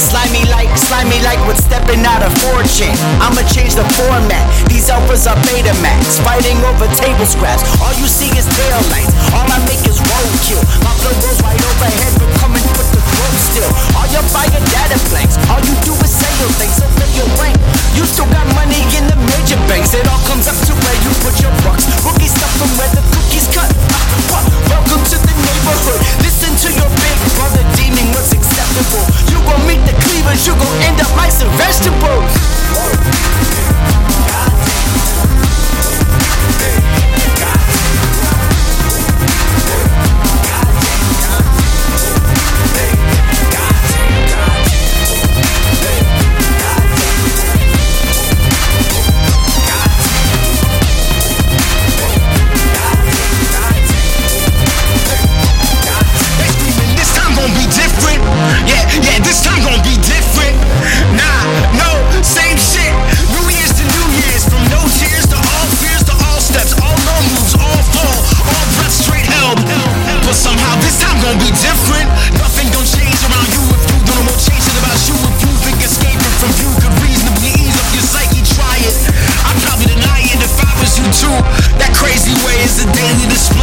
Slimy like, slimy like what's stepping out of fortune. I'ma change the format. These alphas are Betamax, fighting over table scraps. All you see is tail lights. All I make is roadkill. My flow goes right overhead, but you gon' end up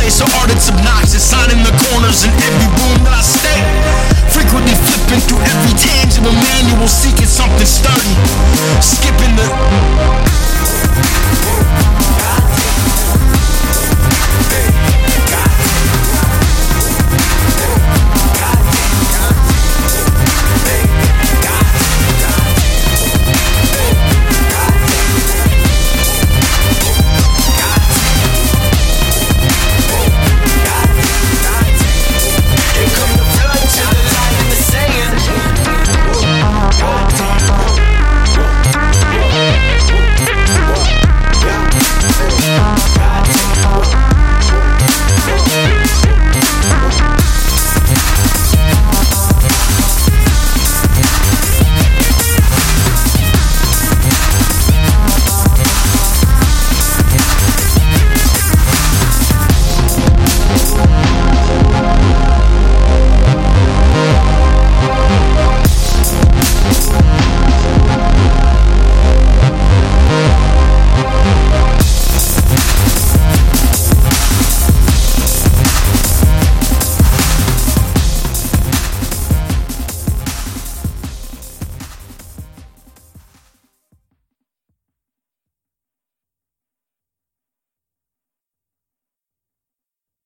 place, her art it's obnoxious. Sign the corners in every room that I stay. Frequently flipping through every tangible manual, seeking something sturdy. Skipping the